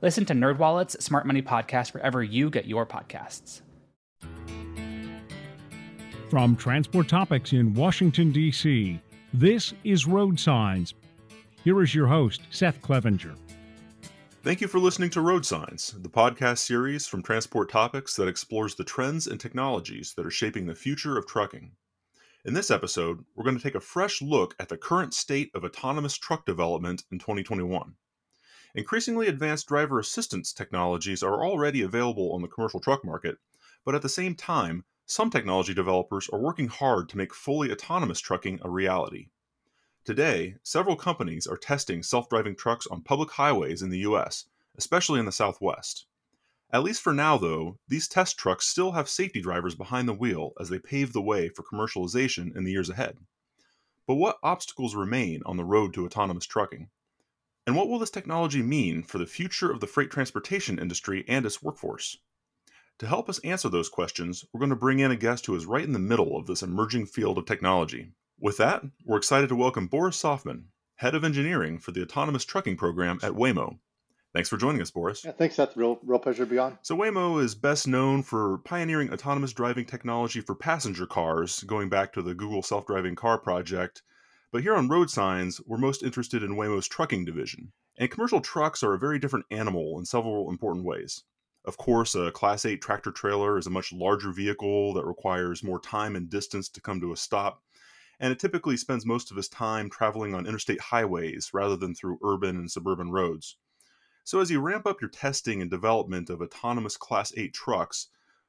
Listen to NerdWallet's Smart Money Podcast wherever you get your podcasts. From Transport Topics in Washington, D.C., this is Road Signs. Here is your host, Seth Clevenger. Thank you for listening to Road Signs, the podcast series from Transport Topics that explores the trends and technologies that are shaping the future of trucking. In this episode, we're going to take a fresh look at the current state of autonomous truck development in 2021. Increasingly advanced driver assistance technologies are already available on the commercial truck market, but at the same time, some technology developers are working hard to make fully autonomous trucking a reality. Today, several companies are testing self driving trucks on public highways in the US, especially in the Southwest. At least for now, though, these test trucks still have safety drivers behind the wheel as they pave the way for commercialization in the years ahead. But what obstacles remain on the road to autonomous trucking? And what will this technology mean for the future of the freight transportation industry and its workforce? To help us answer those questions, we're going to bring in a guest who is right in the middle of this emerging field of technology. With that, we're excited to welcome Boris Sofman, Head of Engineering for the Autonomous Trucking Program at Waymo. Thanks for joining us, Boris. Yeah, thanks, Seth. Real, real pleasure to be on. So, Waymo is best known for pioneering autonomous driving technology for passenger cars, going back to the Google self driving car project. But here on Road Signs, we're most interested in Waymo's trucking division. And commercial trucks are a very different animal in several important ways. Of course, a Class 8 tractor trailer is a much larger vehicle that requires more time and distance to come to a stop, and it typically spends most of its time traveling on interstate highways rather than through urban and suburban roads. So, as you ramp up your testing and development of autonomous Class 8 trucks,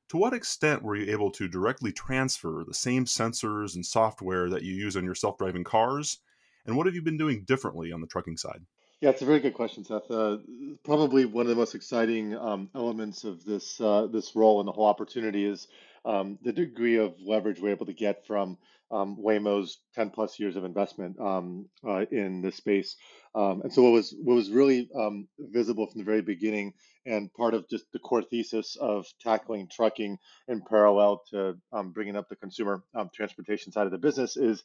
to what extent were you able to directly transfer the same sensors and software that you use on your self driving cars? And what have you been doing differently on the trucking side? Yeah, it's a very good question, Seth. Uh, probably one of the most exciting um, elements of this uh, this role and the whole opportunity is um, the degree of leverage we're able to get from um, Waymo's 10 plus years of investment um, uh, in this space. Um, and so, what was what was really um, visible from the very beginning, and part of just the core thesis of tackling trucking in parallel to bringing up the consumer transportation side of the business, is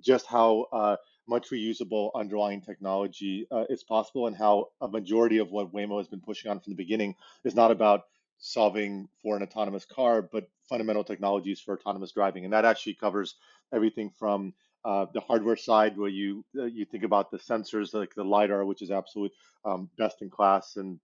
just how uh, much reusable underlying technology uh, is possible and how a majority of what Waymo has been pushing on from the beginning is not about solving for an autonomous car, but fundamental technologies for autonomous driving. And that actually covers everything from uh, the hardware side, where you uh, you think about the sensors like the lidar, which is absolute um, best in class, and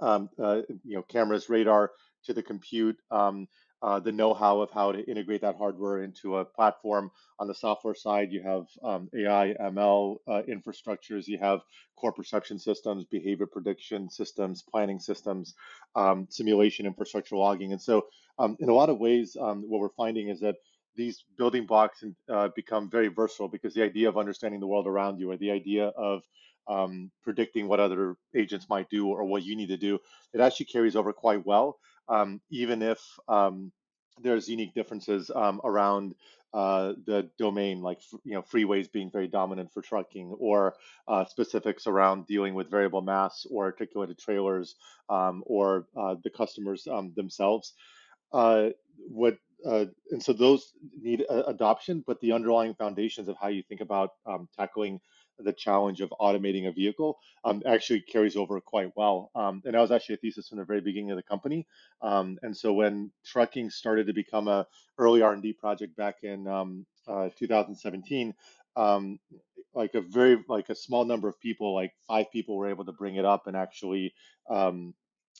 um, uh, you know cameras, radar, to the compute, um, uh, the know-how of how to integrate that hardware into a platform. On the software side, you have um, AI, ML uh, infrastructures, you have core perception systems, behavior prediction systems, planning systems, um, simulation infrastructure logging. And so, um, in a lot of ways, um, what we're finding is that these building blocks uh, become very versatile because the idea of understanding the world around you or the idea of um, predicting what other agents might do or what you need to do, it actually carries over quite well um, even if um, there's unique differences um, around uh, the domain, like you know freeways being very dominant for trucking, or uh, specifics around dealing with variable mass or articulated trailers, um, or uh, the customers um, themselves. Uh, what uh, and so those need adoption, but the underlying foundations of how you think about um, tackling the challenge of automating a vehicle um, actually carries over quite well. Um, and that was actually a thesis from the very beginning of the company. Um, and so when trucking started to become a early R&D project back in um, uh, 2017, um, like a very like a small number of people, like five people, were able to bring it up and actually um,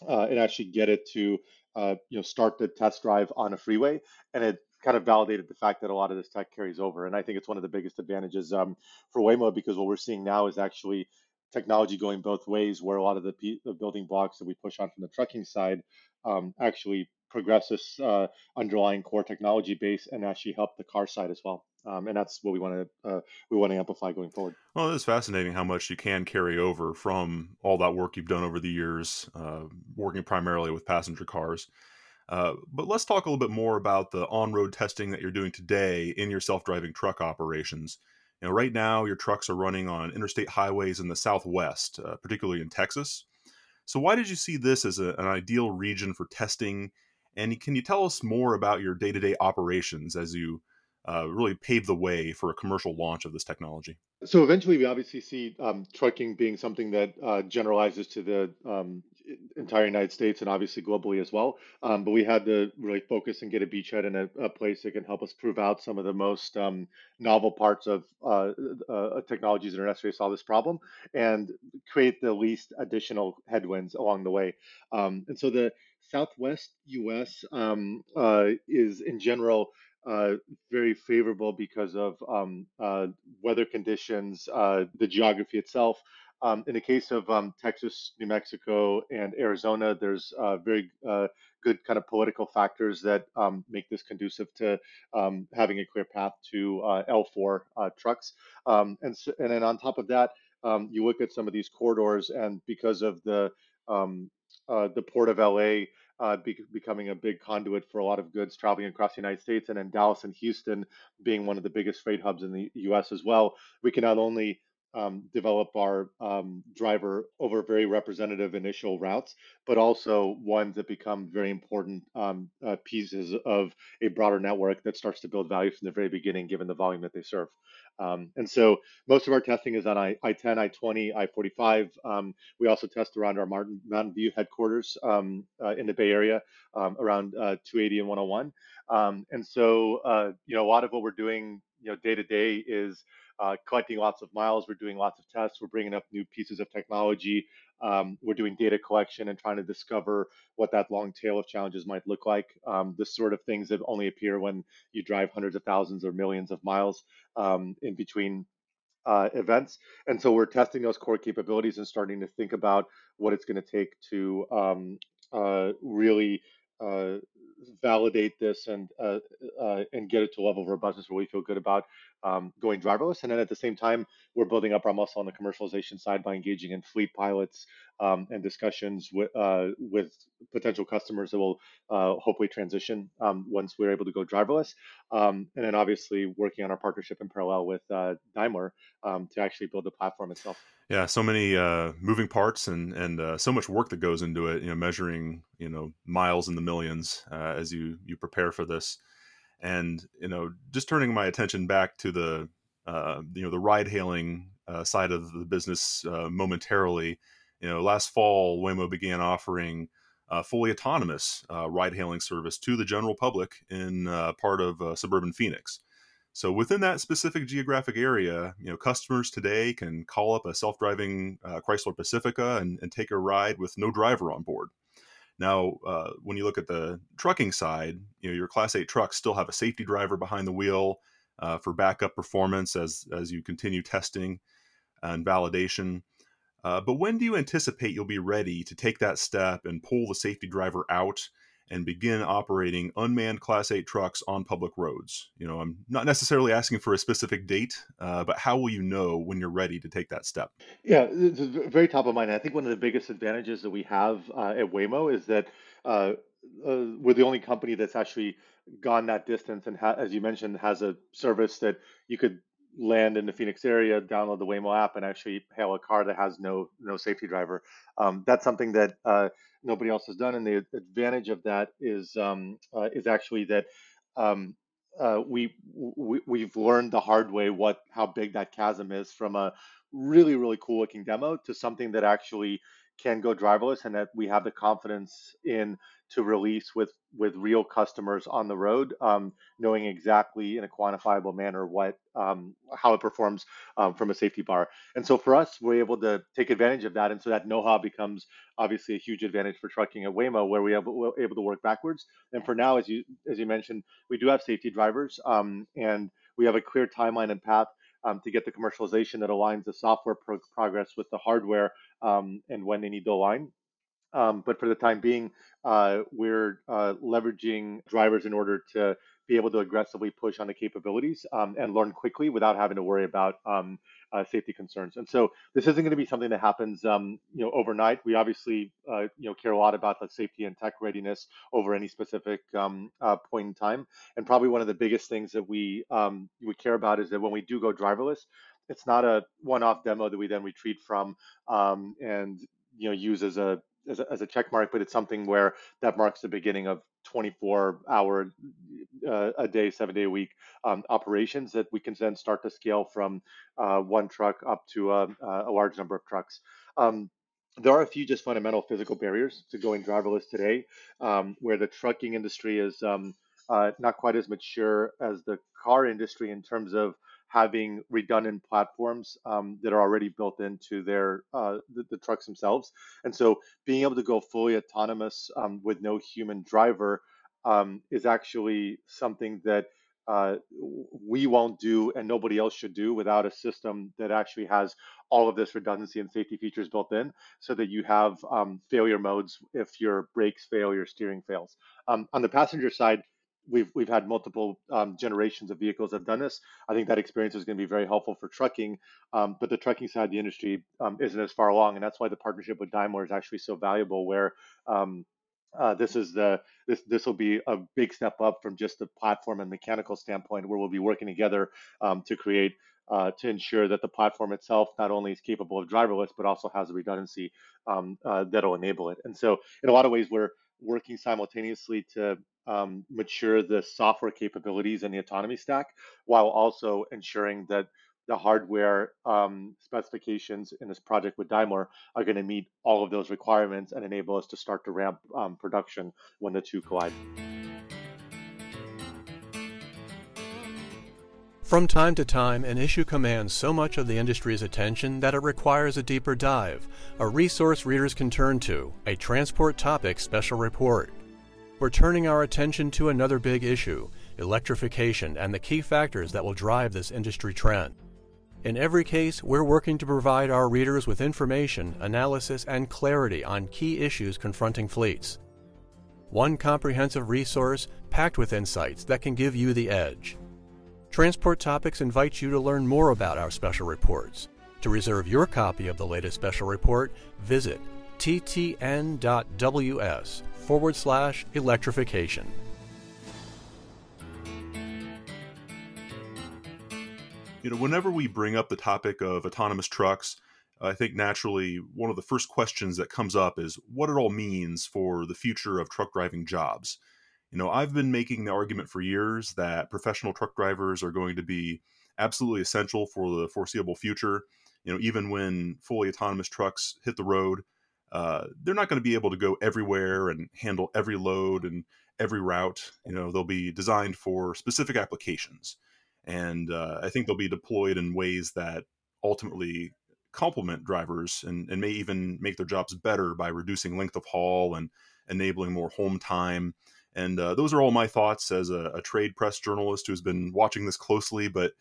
uh, and actually get it to uh, you know start the test drive on a freeway, and it kind of validated the fact that a lot of this tech carries over. And I think it's one of the biggest advantages um, for Waymo because what we're seeing now is actually technology going both ways, where a lot of the, the building blocks that we push on from the trucking side um, actually progress this uh, underlying core technology base and actually help the car side as well. um, and that's what we want to uh, we want to amplify going forward. Well, it's fascinating how much you can carry over from all that work you've done over the years, uh, working primarily with passenger cars. Uh, but let's talk a little bit more about the on-road testing that you're doing today in your self-driving truck operations. You know, right now your trucks are running on interstate highways in the Southwest, uh, particularly in Texas. So, why did you see this as a, an ideal region for testing? And can you tell us more about your day-to-day operations as you uh, really pave the way for a commercial launch of this technology? So eventually, we obviously see um, trucking being something that uh, generalizes to the um, entire United States and obviously globally as well. Um, but we had to really focus and get a beachhead in a, a, place that can help us prove out some of the most um, novel parts of uh, uh, uh, technologies that are necessary to solve this problem and create the least additional headwinds along the way. Um, and so the Southwest US um, uh, is in general uh, very favorable because of um, uh, weather conditions, uh, the geography itself. Um, in the case of um, Texas, New Mexico, and Arizona, there's uh, very uh, good kind of political factors that um, make this conducive to um, having a clear path to uh, L4 trucks. Um, and, so, and then on top of that, you look at some of these corridors, and because of the the port of LA uh, be, becoming a big conduit for a lot of goods traveling across the United States, and then Dallas and Houston being one of the biggest freight hubs in the U.S. as well. We can not only um, develop our um, driver over very representative initial routes, but also ones that become very important um, uh, pieces of a broader network that starts to build value from the very beginning, given the volume that they serve. Um, and so most of our testing is on I, 10 I-20, I-45. Um, we also test around our Martin, Mountain View headquarters um, uh, in the Bay Area around uh, 280 and 101. Um, and so, uh, you know, a lot of what we're doing, you know, day to day is uh, collecting lots of miles. We're doing lots of tests. We're bringing up new pieces of technology. Um, we're doing data collection and trying to discover what that long tail of challenges might look like. Um, the sort of things that only appear when you drive hundreds of thousands or millions of miles um, in between uh, events. And so we're testing those core capabilities and starting to think about what it's going to take to um, uh, really uh, validate this and uh, uh, and get it to a level of robustness where we feel good about um, going driverless. And then at the same time, we're building up our muscle on the commercialization side by engaging in fleet pilots um, and discussions with uh, with potential customers that will uh, hopefully transition um, once we're able to go driverless. Um, and then obviously working on our partnership in parallel with uh, Daimler um, to actually build the platform itself. Yeah, so many uh, moving parts and and uh, so much work that goes into it. You know, measuring you know miles in the millions uh, as you you prepare for this, and you know just turning my attention back to the uh, you know the ride hailing uh, side of the business uh, momentarily. You know, last fall Waymo began offering fully autonomous ride hailing service to the general public in part of suburban Phoenix. So within that specific geographic area, you know, customers today can call up a self-driving uh, Chrysler Pacifica and, and, take a ride with no driver on board. Now, uh, when you look at the trucking side, you know, your Class 8 trucks still have a safety driver behind the wheel uh, for backup performance as as you continue testing and validation. Uh, but when do you anticipate you'll be ready to take that step and pull the safety driver out and begin operating unmanned Class 8 trucks on public roads? You know, I'm not necessarily asking for a specific date, uh, but how will you know when you're ready to take that step? Yeah, it's very top of mind. I think one of the biggest advantages that we have uh, at Waymo is that uh, uh, we're the only company that's actually gone that distance and, ha- as you mentioned, has a service that you could land in the Phoenix area, download the Waymo app, and actually hail a car that has no no safety driver. Um, that's something that uh, nobody else has done. And the advantage of that is um, uh, is actually that um, uh, we, we we've learned the hard way what how big that chasm is from a really really cool looking demo to something that actually can go driverless and that we have the confidence in to release with with real customers on the road, um, knowing exactly in a quantifiable manner what um, how it performs um, from a safety bar. And so for us, we're able to take advantage of that, and so that know-how becomes obviously a huge advantage for trucking at Waymo, where we we're able to work backwards. And for now, as you as you mentioned, we do have safety drivers, um, and we have a clear timeline and path um, to get the commercialization that aligns the software pro- progress with the hardware um, and when they need to align. Um, but for the time being, uh, we're uh, leveraging drivers in order to be able to aggressively push on the capabilities um, and learn quickly without having to worry about um, uh, safety concerns. And so this isn't going to be something that happens, um, you know, overnight. We obviously, uh, you know, care a lot about the safety and tech readiness over any specific um, uh, point in time. And probably one of the biggest things that we um, we care about is that when we do go driverless, it's not a one-off demo that we then retreat from um, and you know use as a as a, as a check mark, but it's something where that marks the beginning of 24 hour uh, a day, seven day a week um, operations that we can then start to scale from uh, one truck up to a, a, large number of trucks. Um, there are a few just fundamental physical barriers to going driverless today, um, where the trucking industry is um, uh, not quite as mature as the car industry in terms of having redundant platforms um, that are already built into their uh, the, the, trucks themselves. And so being able to go fully autonomous um, with no human driver um, is actually something that uh, we won't do and nobody else should do without a system that actually has all of this redundancy and safety features built in so that you have um, failure modes if your brakes fail, your steering fails. Um, on the passenger side, we've we've had multiple um, generations of vehicles have done this. I think that experience is going to be very helpful for trucking, um, but the trucking side of the industry um, isn't as far along, and that's why the partnership with Daimler is actually so valuable. Where um, uh, this is the this this will be a big step up from just the platform and mechanical standpoint, where we'll be working together um, to create. Uh, to ensure that the platform itself not only is capable of driverless, but also has a redundancy um, uh, that'll enable it. And so, in a lot of ways, we're working simultaneously to um, mature the software capabilities and the autonomy stack while also ensuring that the hardware um, specifications in this project with Daimler are going to meet all of those requirements and enable us to start to ramp um, production when the two collide. From time to time, an issue commands so much of the industry's attention that it requires a deeper dive, a resource readers can turn to, a transport topic special report we're turning our attention to another big issue electrification and the key factors that will drive this industry trend. In every case, we're working to provide our readers with information, analysis, and clarity on key issues confronting fleets. One comprehensive resource packed with insights that can give you the edge. Transport Topics invites you to learn more about our special reports. To reserve your copy of the latest special report, visit ttn.ws forward slash electrification. You know, whenever we bring up the topic of autonomous trucks, I think naturally one of the first questions that comes up is what it all means for the future of truck driving jobs. You know, I've been making the argument for years that professional truck drivers are going to be absolutely essential for the foreseeable future. You know, even when fully autonomous trucks hit the road, uh, they're not going to be able to go everywhere and handle every load and every route. You know, they'll be designed for specific applications, and uh, I think they'll be deployed in ways that ultimately complement drivers and, and may even make their jobs better by reducing length of haul and enabling more home time. And uh, those are all my thoughts as a, a, trade press journalist who's been watching this closely. But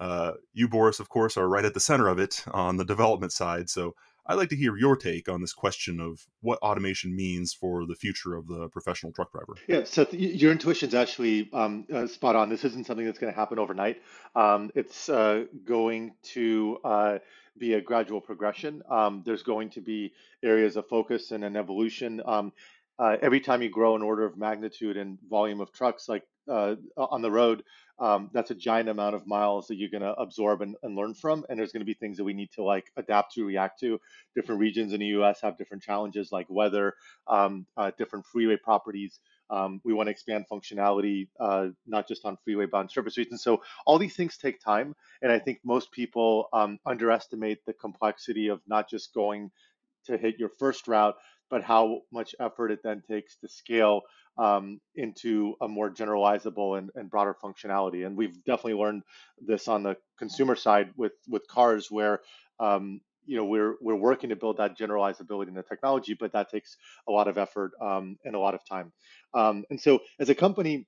uh, you, Boris, of course, are right at the center of it on the development side. So I'd like to hear your take on this question of what automation means for the future of the professional truck driver. Yeah, Seth, your intuition is actually um, uh, spot on. This isn't something that's going to happen overnight. Um, it's uh, going to uh, be a gradual progression. Um, there's going to be areas of focus and an evolution. Um, uh, every time you grow an order of magnitude and volume of trucks, like uh, on the road, um, that's a giant amount of miles that you're going to absorb and, and, learn from. And there's going to be things that we need to like adapt to, react to. Different regions in the U.S. have different challenges like weather, um, uh, different freeway properties. Um, we want to expand functionality, uh, not just on freeway bound surface streets. And so all these things take time. And I think most people um, underestimate the complexity of not just going to hit your first route, but how much effort it then takes to scale um, into a more generalizable and, and, broader functionality. And we've definitely learned this on the consumer side with with cars, where um, you know we're we're working to build that generalizability in the technology, but that takes a lot of effort um, and a lot of time. Um, and so, as a company,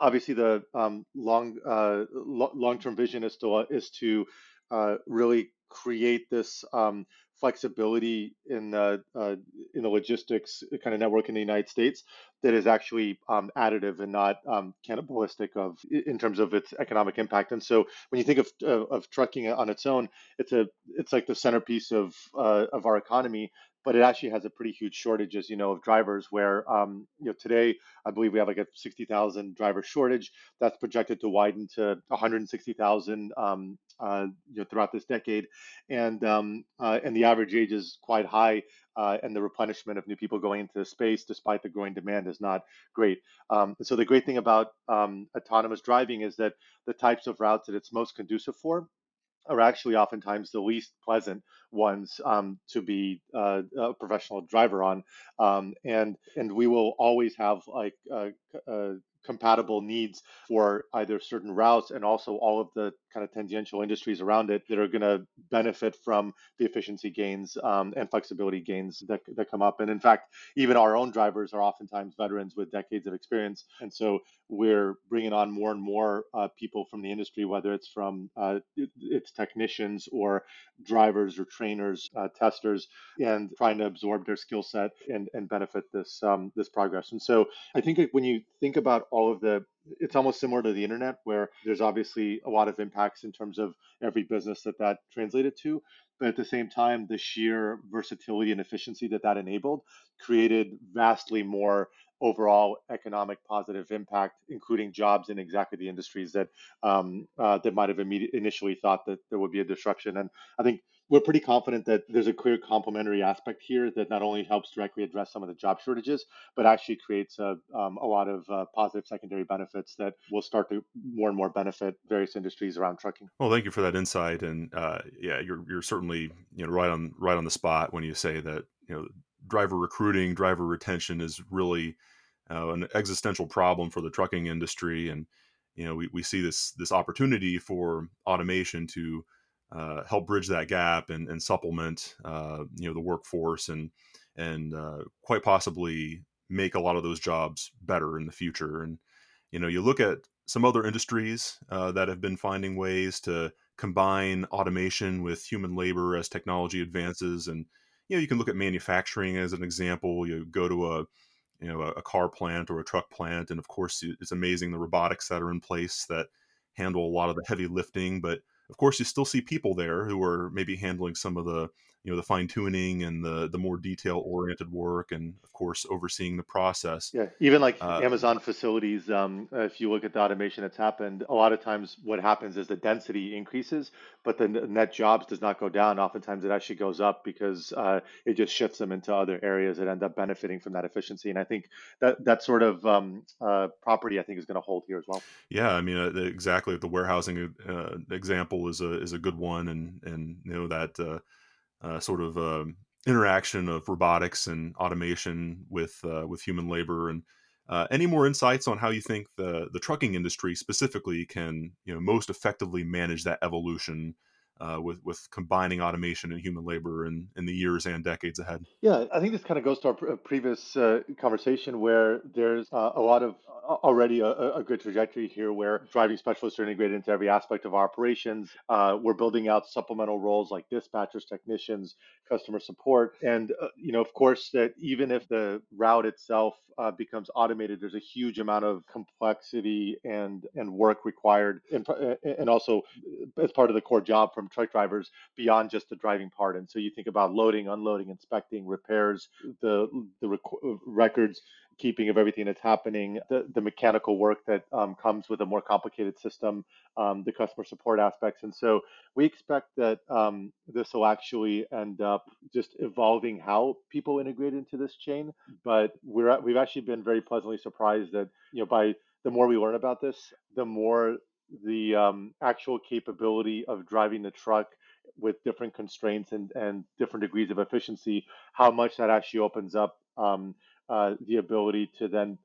obviously the um, long uh, lo- long term vision is to is to uh, really create this um, flexibility in the uh, in the logistics kind of network in the United States that is actually um, additive and not um, cannibalistic of in terms of its economic impact. And so when you think of uh, of trucking on its own, it's a it's like the centerpiece of uh, of our economy but it actually has a pretty huge shortage, as you know, of drivers. Where um, you know today, I believe we have like a 60,000 driver shortage that's projected to widen to 160,000 um, uh, you know, throughout this decade, and um, uh, and the average age is quite high, uh, and the replenishment of new people going into the space, despite the growing demand, is not great. Um, so the great thing about um, autonomous driving is that the types of routes that it's most conducive for are actually oftentimes the least pleasant ones um, to be uh, a professional driver on, um, and and we will always have like uh, uh, compatible needs for either certain routes and also all of the kind of tangential industries around it that are going to benefit from the efficiency gains um, and flexibility gains that, that come up. And in fact, even our own drivers are oftentimes veterans with decades of experience. And so we're bringing on more and more uh, people from the industry, whether it's from uh, its technicians or drivers or trainers, uh, testers, and trying to absorb their skill set and, and benefit this um, this progress. And so I think when you think about all of the it's almost similar to the internet where there's obviously a lot of impacts in terms of every business that that translated to but at the same time the sheer versatility and efficiency that that enabled created vastly more overall economic positive impact including jobs in exactly the industries that um, uh, that might have initially thought that there would be a disruption. And i think we're pretty confident that there's a clear complementary aspect here that not only helps directly address some of the job shortages, but actually creates a, um, a lot of uh, positive secondary benefits that will start to more and more benefit various industries around trucking. Well, thank you for that insight, and uh, yeah, you're you're certainly you know right on right on the spot when you say that you know driver recruiting, driver retention is really uh, an existential problem for the trucking industry, and you know we, we see this this opportunity for automation to uh, help bridge that gap and, and supplement uh, you know the workforce and and uh, quite possibly make a lot of those jobs better in the future. And you know you look at some other industries uh, that have been finding ways to combine automation with human labor as technology advances. And you know you can look at manufacturing as an example. You go to a you know a, car plant or a truck plant and of course it's amazing the robotics that are in place that handle a lot of the heavy lifting. But of course, you still see people there who are maybe handling some of the you know the fine tuning and the the more detail oriented work and of course overseeing the process. Yeah even like uh, amazon facilities um, if you look at the automation that's happened a lot of times what happens is the density increases but the net jobs does not go down. Oftentimes it actually goes up because uh, it just shifts them into other areas that end up benefiting from that efficiency and i think that that sort of um, uh, property i think is going to hold here as well. Yeah i mean uh, exactly the warehousing uh, example is a is a good one and and you know that uh, sort of uh, interaction of robotics and automation with uh, with human labor. And uh, any more insights on how you think the the trucking industry specifically can you know most effectively manage that evolution uh, with with combining automation and human labor in, in the years and decades ahead. Yeah, I think this kind of goes to our pr- previous uh, conversation where there's uh, a lot of uh, already a, a, good trajectory here where driving specialists are integrated into every aspect of our operations. Uh, we're building out supplemental roles like dispatchers, technicians, customer support, and uh, you know, of course, that even if the route itself becomes automated, there's a huge amount of complexity and and work required, and, and also as part of the core job from truck drivers beyond just the driving part. And so you think about loading, unloading, inspecting, repairs, the the rec- records keeping of everything that's happening, the, the mechanical work that um, comes with a more complicated system, um, the customer support aspects. And so we expect that um, this will actually end up just evolving how people integrate into this chain. But we're, we've actually been very pleasantly surprised that, you know, by the more we learn about this, the more the um, actual capability of driving the truck with different constraints and, and different degrees of efficiency, how much that actually opens up um, uh, the ability to then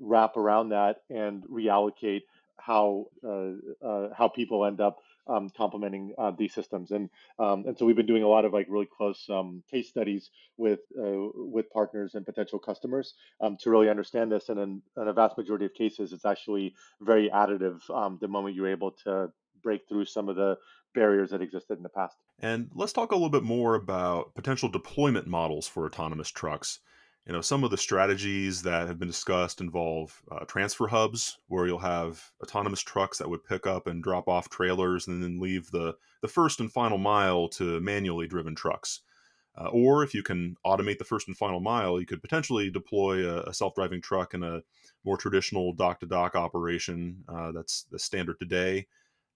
wrap around that and reallocate how uh, uh, how people end up um, complementing uh, these systems. And um, and so we've been doing a lot of like really close um, case studies with uh, with partners and potential customers um, to really understand this. And in, in, a vast majority of cases, it's actually very additive um, the moment you're able to break through some of the barriers that existed in the past. And let's talk a little bit more about potential deployment models for autonomous trucks. You know, some of the strategies that have been discussed involve uh, transfer hubs, where you'll have autonomous trucks that would pick up and drop off trailers and then leave the, the first and final mile to manually driven trucks. Uh, or if you can automate the first and final mile, you could potentially deploy a, a self driving truck in a more traditional dock to dock operation uh, that's the standard today.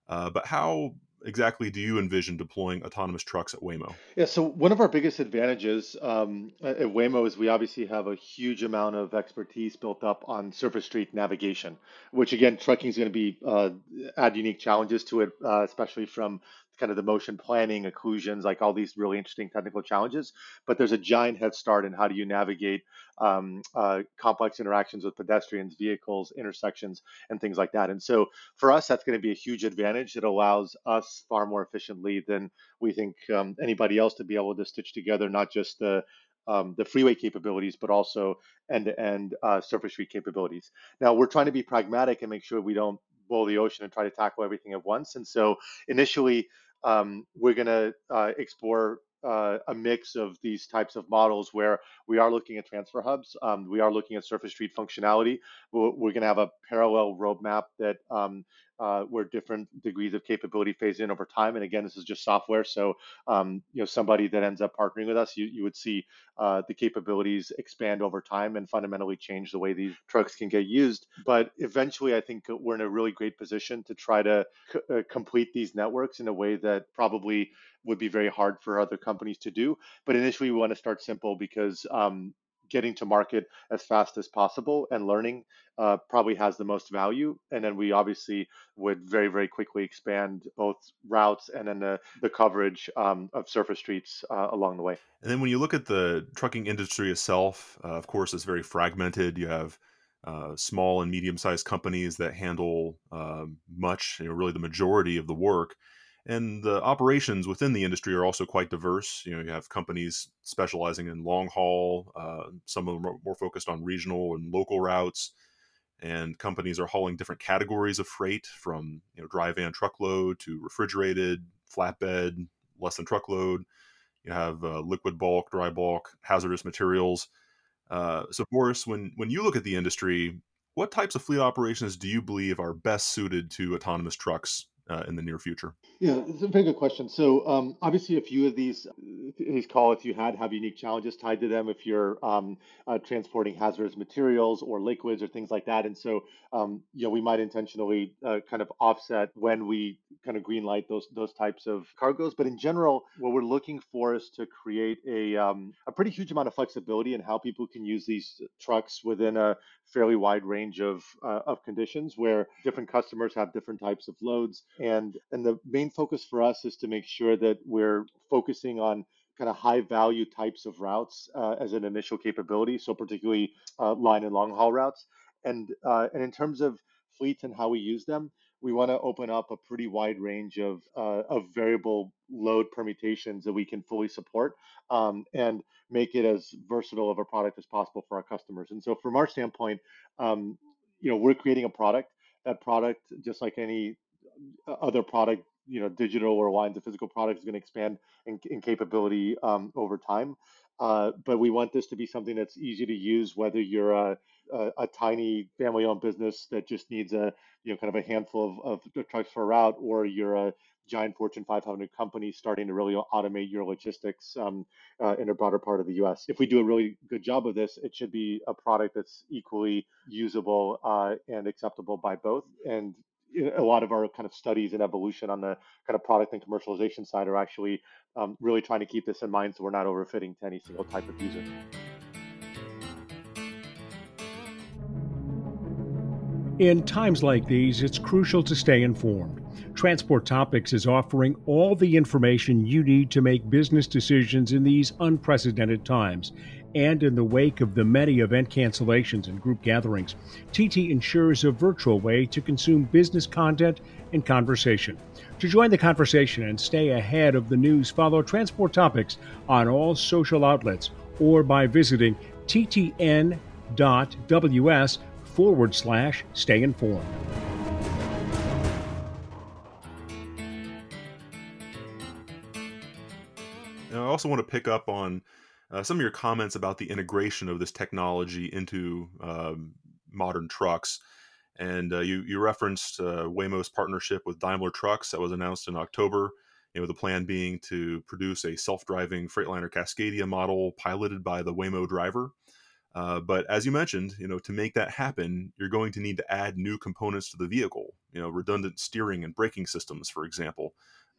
Uh, but how exactly do you envision deploying autonomous trucks at Waymo? Yeah, so one of our biggest advantages um, at Waymo is we obviously have a huge amount of expertise built up on surface street navigation, which again, trucking is going to be uh, add unique challenges to it, uh, especially from kind of the motion planning, occlusions, like all these really interesting technical challenges. But there's a giant head start in how do you navigate um, uh, complex interactions with pedestrians, vehicles, intersections, and things like that. And so for us, that's going to be a huge advantage. It allows us far more efficiently than we think um, anybody else to be able to stitch together not just the um, the freeway capabilities, but also end-to-end uh, surface street capabilities. Now we're trying to be pragmatic and make sure we don't boil the ocean and try to tackle everything at once. And so initially, um, we're going to uh, explore uh, a mix of these types of models where we are looking at transfer hubs. Um, we are looking at surface street functionality. We're, we're going to have a parallel roadmap that um, uh, where different degrees of capability phase in over time. And again, this is just software. So, um, you know, somebody that ends up partnering with us, you, you would see uh, the capabilities expand over time and fundamentally change the way these trucks can get used. But eventually, I think we're in a really great position to try to c- uh, complete these networks in a way that probably would be very hard for other companies to do. But initially, we want to start simple because um, getting to market as fast as possible and learning uh, probably has the most value. And then we obviously would very, very quickly expand both routes and then the, the coverage um, of surface streets uh, along the way. And then when you look at the trucking industry itself, uh, of course, it's very fragmented. You have uh, small and medium sized companies that handle um, much, you know, really the majority of the work and the operations within the industry are also quite diverse. You know, you have companies specializing in long haul, uh, some of them are more focused on regional and local routes, and companies are hauling different categories of freight from you know dry van truckload to refrigerated, flatbed, less than truckload. You have uh, liquid bulk, dry bulk, hazardous materials. Uh, so, Boris, when when you look at the industry, what types of fleet operations do you believe are best suited to autonomous trucks uh, in the near future? Yeah, it's a very good question. So um, obviously, a few of these these calls you had have unique challenges tied to them. If you're um, uh, transporting hazardous materials or liquids or things like that, and so um, you know we might intentionally uh, kind of offset when we kind of green light those those types of cargoes. But in general, what we're looking for is to create a um, a pretty huge amount of flexibility in how people can use these trucks within a fairly wide range of uh, of conditions where different customers have different types of loads and and the main focus for us is to make sure that we're focusing on kind of high value types of routes uh, as an initial capability so particularly uh, line and long haul routes. And uh, and in terms of fleets and how we use them we want to open up a pretty wide range of uh, of variable load permutations that we can fully support um, and make it as versatile of a product as possible for our customers. And so, from our standpoint, um, you know, we're creating a product. That product, just like any uh, other product, you know, digital or lines of physical product, is going to expand in, in capability um, over time. Uh, but we want this to be something that's easy to use, whether you're a, a, a tiny family-owned business that just needs a you know kind of a handful of, of trucks per route, or you're a giant Fortune 500 company starting to really automate your logistics um, uh, in a broader part of the U.S. If we do a really good job of this, it should be a product that's equally usable uh, and acceptable by both. And a lot of our kind of studies and evolution on the kind of product and commercialization side are actually um, really trying to keep this in mind so we're not overfitting to any single type of user. In times like these, it's crucial to stay informed. Transport Topics is offering all the information you need to make business decisions in these unprecedented times. And in the wake of the many event cancellations and group gatherings, TT ensures a virtual way to consume business content and conversation. To join the conversation and stay ahead of the news, follow Transport Topics on all social outlets or by visiting ttn.ws forward slash stay informed. I also want to pick up on uh, some of your comments about the integration of this technology into um, modern trucks. And uh, you you referenced uh, Waymo's partnership with Daimler Trucks that was announced in October. You know, the plan being to produce a self-driving Freightliner Cascadia model piloted by the Waymo driver. Uh, but as you mentioned, you know, to make that happen, you're going to need to add new components to the vehicle. You know, redundant steering and braking systems, for example.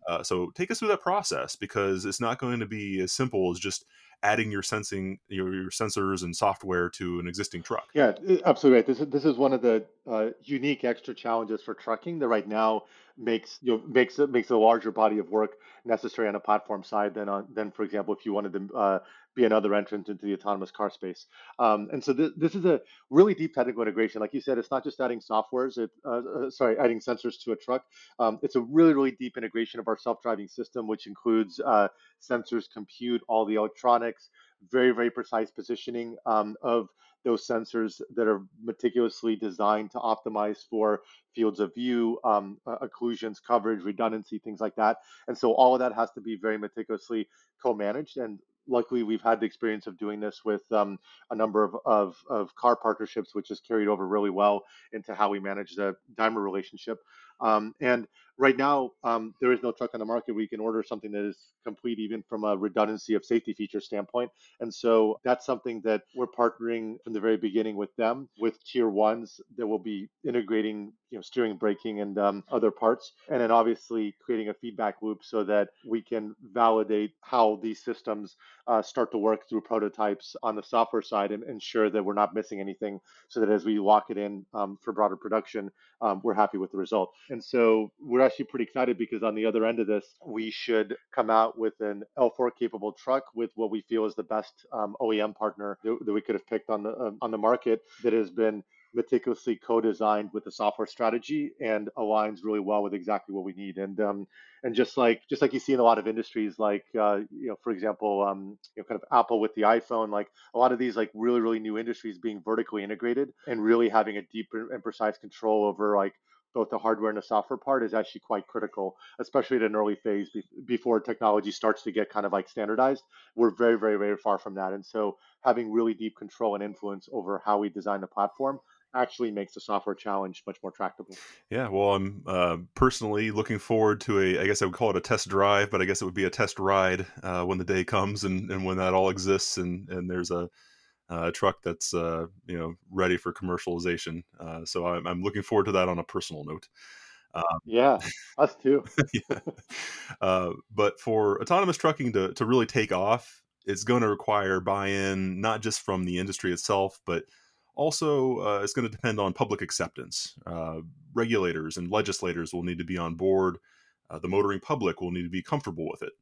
Uh, so take us through that process because it's not going to be as simple as just adding your sensing your, your sensors and software to an existing truck. Yeah, absolutely right. This is this is one of the uh, unique extra challenges for trucking that right now makes you know makes makes a larger body of work necessary on a platform side than on than for example if you wanted to uh, be another entrant into the autonomous car space. Um, and so th- this is a really deep technical integration. Like you said, it's not just adding softwares, it, uh, uh, sorry, adding sensors to a truck. Um, it's a really, really deep integration of our self-driving system, which includes uh, sensors, compute, all the electronics, very, very precise positioning um, of those sensors that are meticulously designed to optimize for fields of view, um, occlusions, coverage, redundancy, things like that. And so all of that has to be very meticulously co-managed. And luckily we've had the experience of doing this with um, a number of, of, of, car partnerships, which has carried over really well into how we manage the Daimler relationship. Um, and right now, um, there is no truck on the market where you can order something that is complete, even from a redundancy of safety feature standpoint. And so that's something that we're partnering from the very beginning with them, with tier ones that will be integrating, you know, steering, braking, and um, other parts, and then obviously creating a feedback loop so that we can validate how these systems uh, start to work through prototypes on the software side and ensure that we're not missing anything, so that as we lock it in um, for broader production, um, we're happy with the result. And so we're actually pretty excited because on the other end of this, we should come out with an L4 capable truck with what we feel is the best um, OEM partner that, that, we could have picked on the uh, on the market that has been meticulously co-designed with the software strategy and aligns really well with exactly what we need. And um, and just like just like you see in a lot of industries, like uh, you know, for example, um, you know, kind of Apple with the iPhone, like a lot of these like really really new industries being vertically integrated and really having a deep and precise control over like both the hardware and the software part is actually quite critical, especially at an early phase be- before technology starts to get kind of like standardized. We're very, very, very far from that. And so having really deep control and influence over how we design the platform actually makes the software challenge much more tractable. Yeah, well, I'm uh, personally looking forward to a, I guess I would call it a test drive, but I guess it would be a test ride uh, when the day comes and, and when that all exists and, and there's a, uh, truck that's uh, you know ready for commercialization. Uh, so I'm, I'm, looking forward to that on a personal note. Um, yeah, us too. yeah. Uh, but for autonomous trucking to, to really take off, it's going to require buy-in not just from the industry itself, but also uh, it's going to depend on public acceptance. Uh, regulators and legislators will need to be on board. the motoring public will need to be comfortable with it.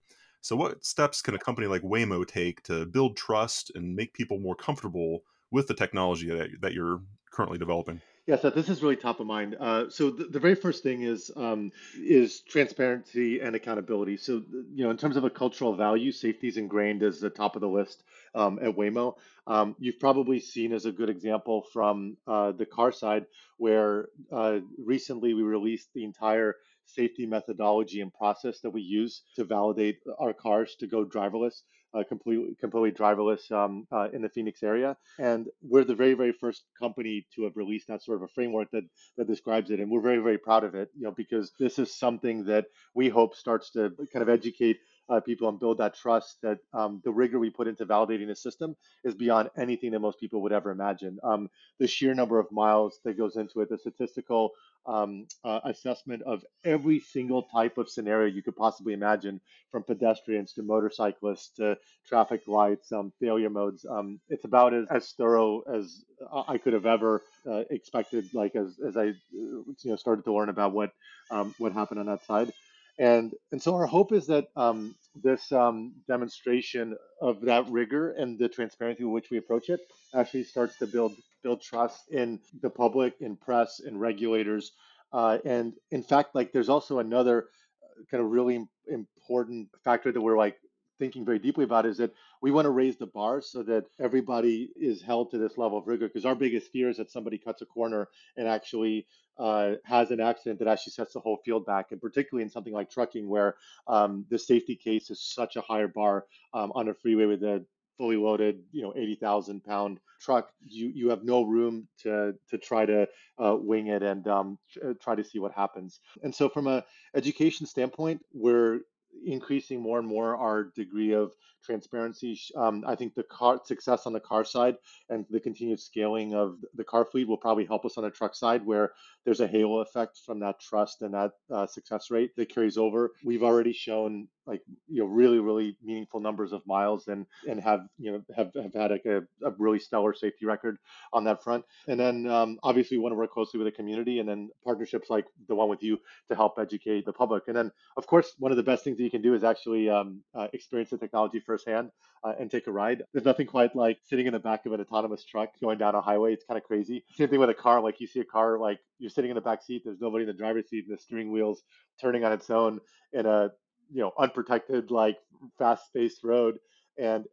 So, what steps can a company like Waymo take to build trust and make people more comfortable with the technology that, that you're currently developing? Yeah, so this is really top of mind. Uh, so the, the, very first thing is um, is transparency and accountability. So you know, in terms of a cultural value, safety is ingrained as the top of the list um, at Waymo. Um, you've probably seen as a good example from uh, the car side, where uh, recently we released the entire safety methodology and process that we use to validate our cars to go driverless, uh, completely completely driverless um, uh, in the Phoenix area. And we're the very very first company to have released that sort of a framework that that describes it, and we're very very proud of it. You know, because this is something that we hope starts to kind of educate uh, people and build that trust that um, the rigor we put into validating the system is beyond anything that most people would ever imagine. Um, the sheer number of miles that goes into it, the statistical um, uh, assessment of every single type of scenario you could possibly imagine, from pedestrians to motorcyclists to traffic lights, um, failure modes. Um, it's about as, as thorough as I could have ever uh, expected. Like as, as I you know started to learn about what um, what happened on that side, and and so our hope is that um, this um, demonstration of that rigor and the transparency with which we approach it actually starts to build build trust in the public, in press, in regulators, uh, and in fact, like there's also another uh, kind of really important factor that we're like thinking very deeply about is that we want to raise the bar so that everybody is held to this level of rigor. Because our biggest fear is that somebody cuts a corner and actually uh, has an accident that actually sets the whole field back, and particularly in something like trucking, where um, the safety case is such a higher bar um, on a freeway with a fully loaded, you know, 80,000 pound truck, you, you have no room to, to try to uh, wing it and um, try to see what happens. And so from a education standpoint, we're increasing more and more our degree of transparency. Um, I think the car success on the car side and the continued scaling of the car fleet will probably help us on the truck side, where there's a halo effect from that trust and that uh, success rate that carries over. We've already shown like you know really really meaningful numbers of miles and and have you know have, have had a, a really stellar safety record on that front and then um, obviously we want to work closely with the community and then partnerships like the one with you to help educate the public and then of course one of the best things that you can do is actually um, uh, experience the technology firsthand uh, and take a ride. There's nothing quite like sitting in the back of an autonomous truck going down a highway. It's kind of crazy. Same thing with a car like you see a car like you're sitting in the back seat there's nobody in the driver's seat and the steering wheel's turning on its own in a you know unprotected like fast spaced road. And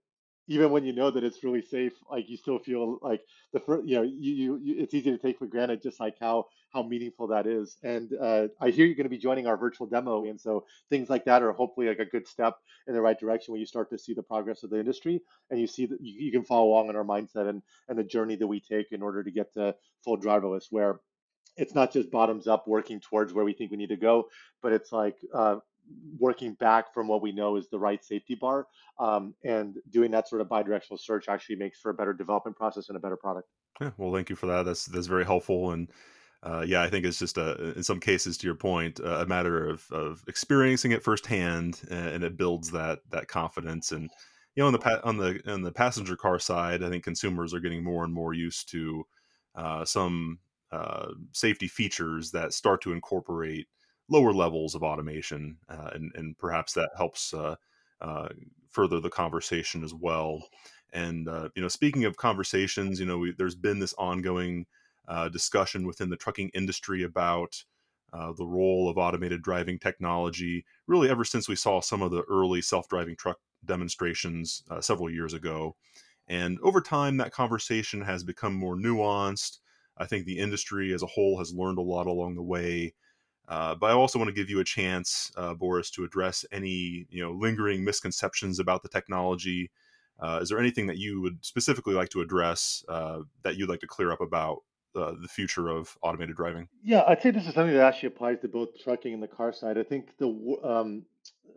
even when you know that it's really safe like you still feel like the first you know you, you it's easy to take for granted just like how how meaningful that is. And uh, i hear you're going to be joining our virtual demo and so things like that are hopefully like a good step in the right direction when you start to see the progress of the industry and you see that you, you can follow along in our mindset and and the journey that we take in order to get to full driverless where it's not just bottoms up working towards where we think we need to go, but it's like uh, working back from what we know is the right safety bar um, and doing that sort of bi-directional search actually makes for a better development process and a better product. Yeah well thank you for that. That's that's very helpful and uh, yeah i think it's just a, in some cases to your point a matter of, of experiencing it firsthand and it builds that that confidence and you know on the on the on the passenger car side i think consumers are getting more and more used to uh, some uh, safety features that start to incorporate lower levels of automation, uh, and and perhaps that helps uh, uh, further the conversation as well. And you know, speaking of conversations, you know, we, there's been this ongoing uh, discussion within the trucking industry about uh, the role of automated driving technology, really ever since we saw some of the early self-driving truck demonstrations several years ago. And over time, that conversation has become more nuanced. I think the industry as a whole has learned a lot along the way. Uh, but I also want to give you a chance, uh, Boris, to address any you know lingering misconceptions about the technology. Uh, is there anything that you would specifically like to address uh, that you'd like to clear up about uh, the future of automated driving? Yeah, I'd say this is something that actually applies to both trucking and the car side. I think the um,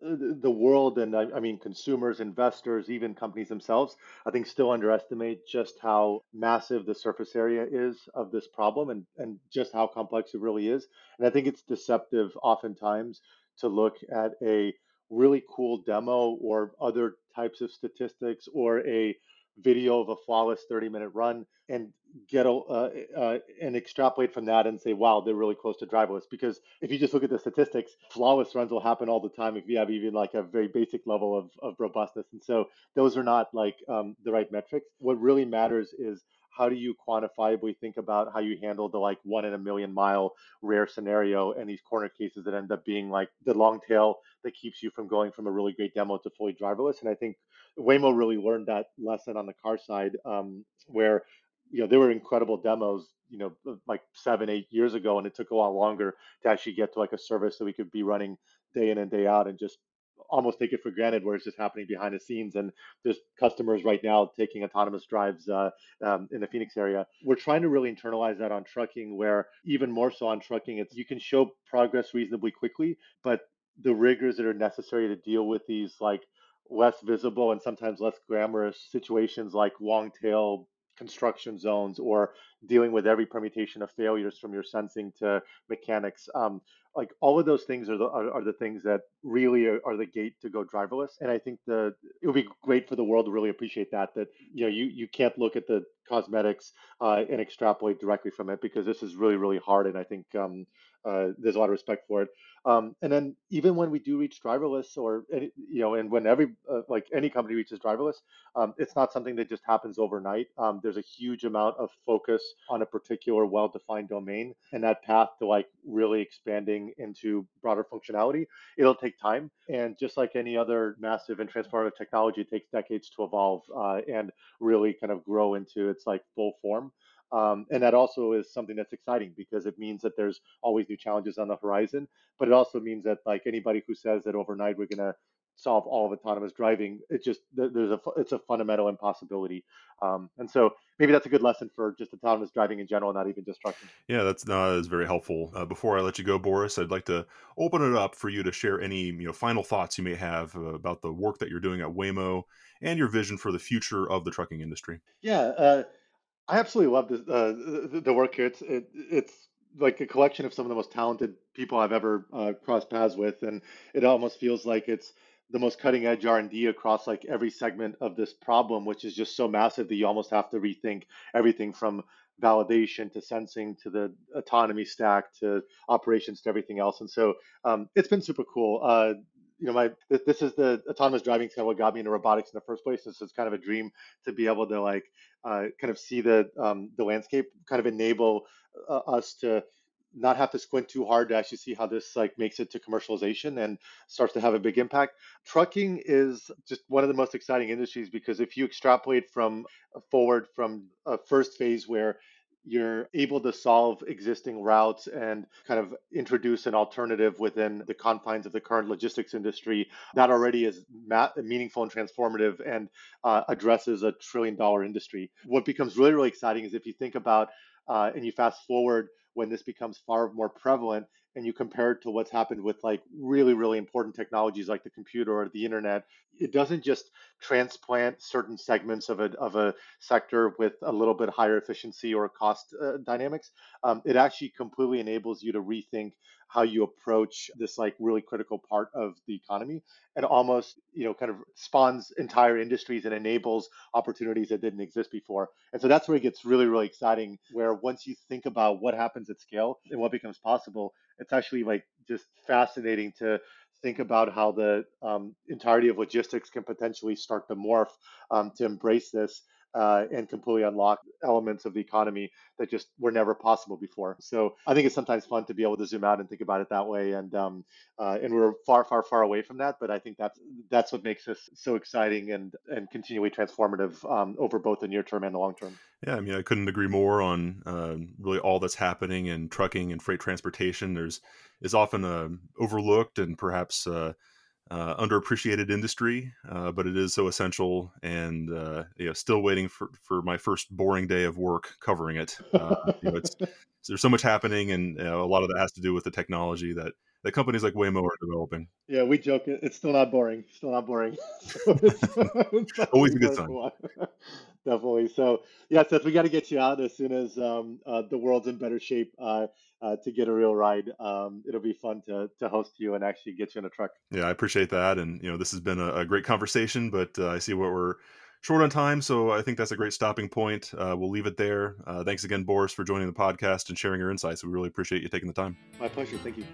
the world and I, I mean consumers, investors, even companies themselves, I think still underestimate just how massive the surface area is of this problem and, and just how complex it really is. And I think it's deceptive oftentimes to look at a really cool demo or other types of statistics or a video of a flawless 30 minute run and get a, uh, uh, and extrapolate from that and say, wow, they're really close to driverless. Because if you just look at the statistics, flawless runs will happen all the time if you have even like a very basic level of, of robustness. And so those are not like um, the right metrics. What really matters is how do you quantifiably think about how you handle the like one in a million mile rare scenario and these corner cases that end up being like the long tail that keeps you from going from a really great demo to fully driverless? And i think waymo really learned that lesson on the car side um, where you know there were incredible demos you know like seven eight years ago and it took a lot longer to actually get to like a service that we could be running day in and day out and just almost take it for granted where it's just happening behind the scenes and there's customers right now taking autonomous drives uh, um, in the phoenix area we're trying to really internalize that on trucking where even more so on trucking it's you can show progress reasonably quickly but the rigors that are necessary to deal with these like less visible and sometimes less glamorous situations like long tail construction zones or dealing with every permutation of failures from your sensing to mechanics. Um, like all of those things are the are, are the things that really are, are, the gate to go driverless. And I think the it would be great for the world to really appreciate that. That you know you you can't look at the cosmetics uh, and extrapolate directly from it because this is really really hard. And I think um, uh, there's a lot of respect for it. Um, and then even when we do reach driverless, or any, you know, and when every uh, like any company reaches driverless, um, it's not something that just happens overnight. Um, there's a huge amount of focus on a particular well-defined domain, and that path to like really expanding into broader functionality. It'll take time. And just like any other massive and transformative technology, it takes decades to evolve uh, and really kind of grow into its like full form. Um, and that also is something that's exciting because it means that there's always new challenges on the horizon. But it also means that like anybody who says that overnight we're going to solve all of autonomous driving. It just there's a it's a fundamental impossibility, um, and so maybe that's a good lesson for just autonomous driving in general, not even just trucking. Yeah, that's no, that is very helpful. Uh, before I let you go, Boris, I'd like to open it up for you to share any you know final thoughts you may have uh, about the work that you're doing at Waymo and your vision for the future of the trucking industry. Yeah, uh, I absolutely love uh, the, the work here. It's it, it's like a collection of some of the most talented people I've ever uh, crossed paths with, and it almost feels like it's the most cutting edge R&D across like every segment of this problem, which is just so massive that you almost have to rethink everything from validation to sensing to the autonomy stack to operations to everything else. And so um, it's been super cool. Uh, you know, my this is the autonomous driving kind of what got me into robotics in the first place. This is kind of a dream to be able to like uh, kind of see the um, the landscape, kind of enable uh, us to not have to squint too hard to actually see how this like makes it to commercialization and starts to have a big impact. Trucking is just one of the most exciting industries because if you extrapolate from uh, forward from a first phase where you're able to solve existing routes and kind of introduce an alternative within the confines of the current logistics industry that already is meaningful and transformative and uh, addresses a trillion dollar industry. What becomes really, really exciting is if you think about uh, and you fast forward when this becomes far more prevalent and you compare it to what's happened with like really really important technologies like the computer or the internet it doesn't just transplant certain segments of a, of a sector with a little bit higher efficiency or cost uh, dynamics. Um, it actually completely enables you to rethink how you approach this like really critical part of the economy and almost you know kind of spawns entire industries and enables opportunities that didn't exist before and so that's where it gets really really exciting where once you think about what happens at scale and what becomes possible it's actually like just fascinating to think about how the um, entirety of logistics can potentially start to morph um, to embrace this uh, and completely unlock elements of the economy that just were never possible before. So I think it's sometimes fun to be able to zoom out and think about it that way. And um, uh, and we're far, far, far away from that. But I think that's that's what makes us so exciting and and continually transformative um, over both the near term and the long term. Yeah, I mean, I couldn't agree more on uh, really all that's happening in trucking and freight transportation. There's is often uh, overlooked and perhaps uh, underappreciated industry, uh, but it is so essential. And uh, you know, still waiting for, for my first boring day of work covering it. Uh, you know, it's there's so much happening, and you know, a lot of that has to do with the technology that that companies like Waymo are developing. Yeah, we joke it's still not boring. Still not boring. Always a good sign. Definitely. So yeah, Seth, we got to get you out as soon as um, uh, the world's in better shape uh, uh, to get a real ride. Um, it'll be fun to to host you and actually get you in a truck. Yeah, I appreciate that, and you know this has been a, a great conversation, but uh, I see what we're short on time, so I think that's a great stopping point. Uh, we'll leave it there. Uh, thanks again, Boris, for joining the podcast and sharing your insights. We really appreciate you taking the time. My pleasure. Thank you.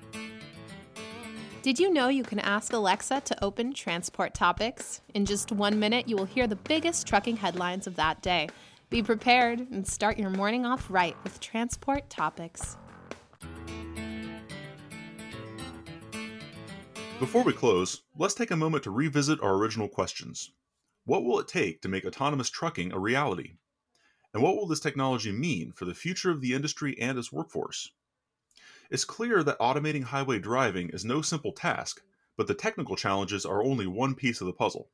Did you know you can ask Alexa to open transport topics? In just one minute, you will hear the biggest trucking headlines of that day. Be prepared and start your morning off right with Transport Topics. Before we close, let's take a moment to revisit our original questions. What will it take to make autonomous trucking a reality? And what will this technology mean for the future of the industry and its workforce? It's clear that automating highway driving is no simple task, but the technical challenges are only one piece of the puzzle.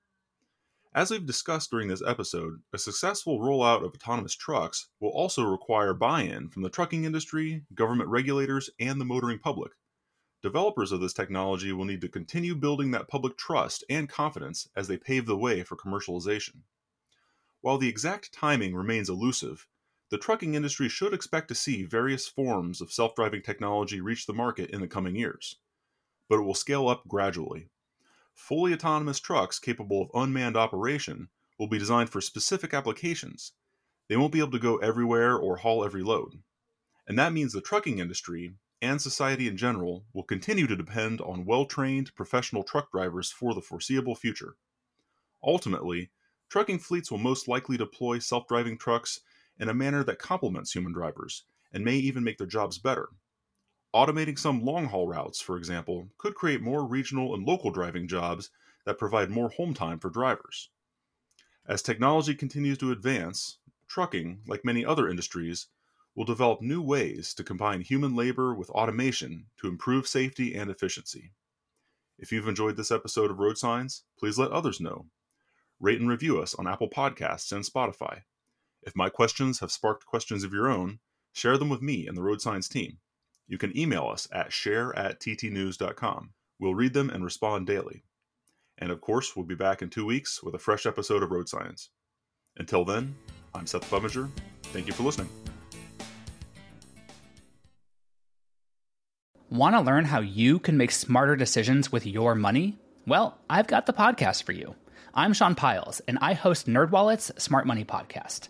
As we've discussed during this episode, a successful rollout of autonomous trucks will also require buy in from the trucking industry, government regulators, and the motoring public. Developers of this technology will need to continue building that public trust and confidence as they pave the way for commercialization. While the exact timing remains elusive, the trucking industry should expect to see various forms of self driving technology reach the market in the coming years, but it will scale up gradually. Fully autonomous trucks capable of unmanned operation will be designed for specific applications. They won't be able to go everywhere or haul every load. And that means the trucking industry and society in general will continue to depend on well trained professional truck drivers for the foreseeable future. Ultimately, trucking fleets will most likely deploy self driving trucks in a manner that complements human drivers and may even make their jobs better. Automating some long haul routes, for example, could create more regional and local driving jobs that provide more home time for drivers. As technology continues to advance, trucking, like many other industries, will develop new ways to combine human labor with automation to improve safety and efficiency. If you've enjoyed this episode of Road Signs, please let others know. Rate and review us on Apple Podcasts and Spotify. If my questions have sparked questions of your own, share them with me and the Road Signs team. You can email us at share at ttnews.com. We'll read them and respond daily. And of course, we'll be back in two weeks with a fresh episode of Road Signs. Until then, I'm Seth Clevenger. Thank you for listening. Want to learn how you can make smarter decisions with your money? Well, I've got the podcast for you. I'm Sean Pyles, and I host NerdWallet's Smart Money Podcast.